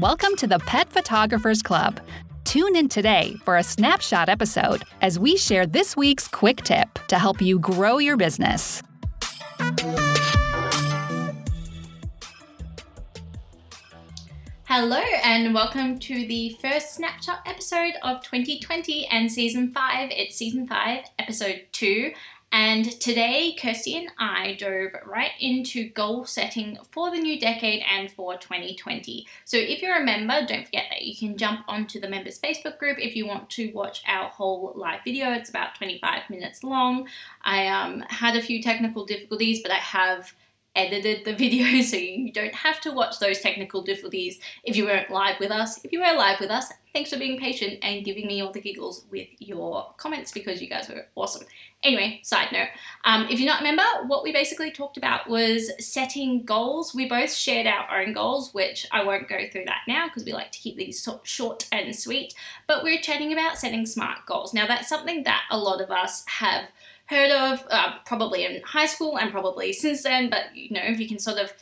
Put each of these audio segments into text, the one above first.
Welcome to the Pet Photographers Club. Tune in today for a snapshot episode as we share this week's quick tip to help you grow your business. Hello, and welcome to the first snapshot episode of 2020 and season 5. It's season 5, episode 2. And today, Kirsty and I dove right into goal setting for the new decade and for 2020. So, if you're a member, don't forget that you can jump onto the members Facebook group if you want to watch our whole live video. It's about 25 minutes long. I um, had a few technical difficulties, but I have edited the video so you don't have to watch those technical difficulties if you weren't live with us. If you were live with us, thanks for being patient and giving me all the giggles with your comments because you guys were awesome. Anyway, side note, um, if you're not a member, what we basically talked about was setting goals. We both shared our own goals, which I won't go through that now because we like to keep these short and sweet. But we're chatting about setting smart goals. Now, that's something that a lot of us have heard of, uh, probably in high school and probably since then. But you know, if you can sort of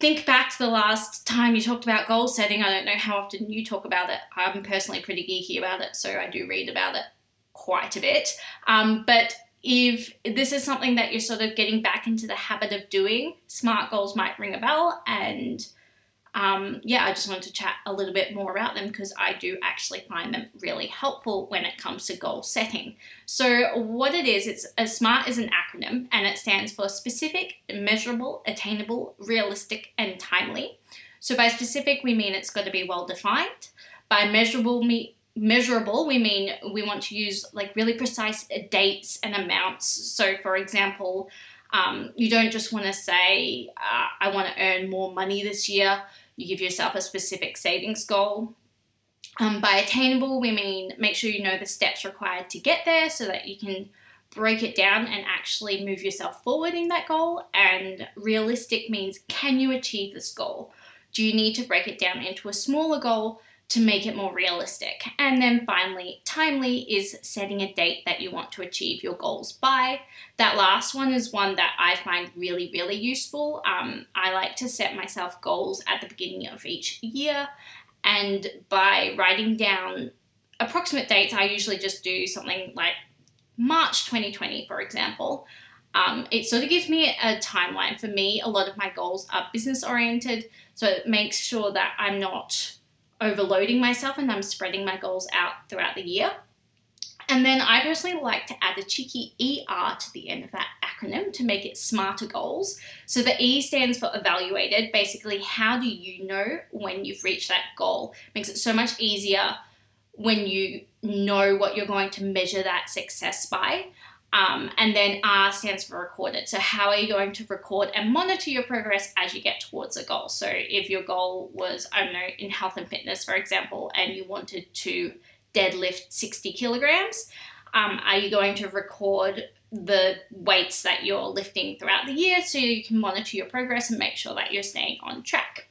think back to the last time you talked about goal setting, I don't know how often you talk about it. I'm personally pretty geeky about it, so I do read about it quite a bit. Um, but if this is something that you're sort of getting back into the habit of doing, SMART goals might ring a bell. And um, yeah, I just wanted to chat a little bit more about them because I do actually find them really helpful when it comes to goal setting. So, what it is, it's a SMART is an acronym and it stands for specific, measurable, attainable, realistic, and timely. So, by specific, we mean it's got to be well defined. By measurable, me measurable, we mean we want to use like really precise dates and amounts. So, for example, um, you don't just want to say, uh, I want to earn more money this year. You give yourself a specific savings goal. Um, by attainable, we mean make sure you know the steps required to get there so that you can break it down and actually move yourself forward in that goal. And realistic means can you achieve this goal? Do you need to break it down into a smaller goal to make it more realistic. And then finally, timely is setting a date that you want to achieve your goals by. That last one is one that I find really, really useful. Um, I like to set myself goals at the beginning of each year, and by writing down approximate dates, I usually just do something like March 2020, for example. Um, it sort of gives me a timeline. For me, a lot of my goals are business oriented, so it makes sure that I'm not overloading myself and I'm spreading my goals out throughout the year. And then I personally like to add a cheeky ER to the end of that acronym to make it smarter goals. So the E stands for evaluated. Basically, how do you know when you've reached that goal? Makes it so much easier when you know what you're going to measure that success by. Um, and then R stands for recorded. So, how are you going to record and monitor your progress as you get towards a goal? So, if your goal was, I don't know, in health and fitness, for example, and you wanted to deadlift 60 kilograms, um, are you going to record the weights that you're lifting throughout the year so you can monitor your progress and make sure that you're staying on track?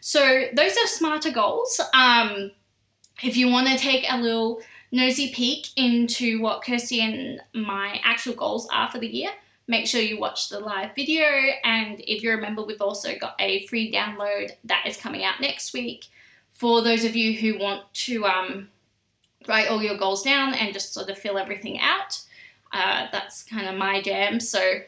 So, those are smarter goals. Um, if you want to take a little nosy peek into what Kirsty and my actual goals are for the year, make sure you watch the live video. And if you remember, we've also got a free download that is coming out next week for those of you who want to um, write all your goals down and just sort of fill everything out. Uh, that's kind of my jam. So,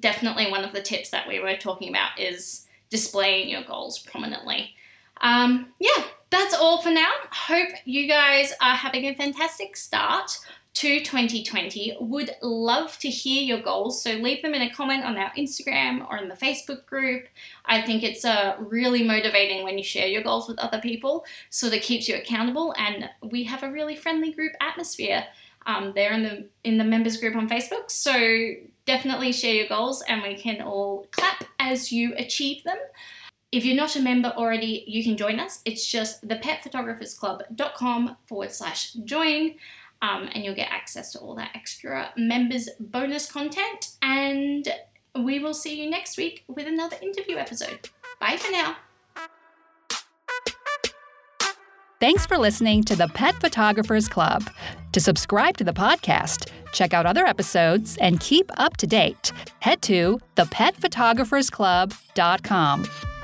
definitely one of the tips that we were talking about is displaying your goals prominently. Um, yeah, that's all for now. Hope you guys are having a fantastic start to 2020. Would love to hear your goals, so leave them in a comment on our Instagram or in the Facebook group. I think it's uh, really motivating when you share your goals with other people, so that keeps you accountable. And we have a really friendly group atmosphere um, there in the in the members group on Facebook. So definitely share your goals, and we can all clap as you achieve them. If you're not a member already, you can join us. It's just thepetphotographersclub.com forward slash join. Um, and you'll get access to all that extra members bonus content. And we will see you next week with another interview episode. Bye for now. Thanks for listening to the Pet Photographers Club. To subscribe to the podcast, check out other episodes, and keep up to date, head to thepetphotographersclub.com.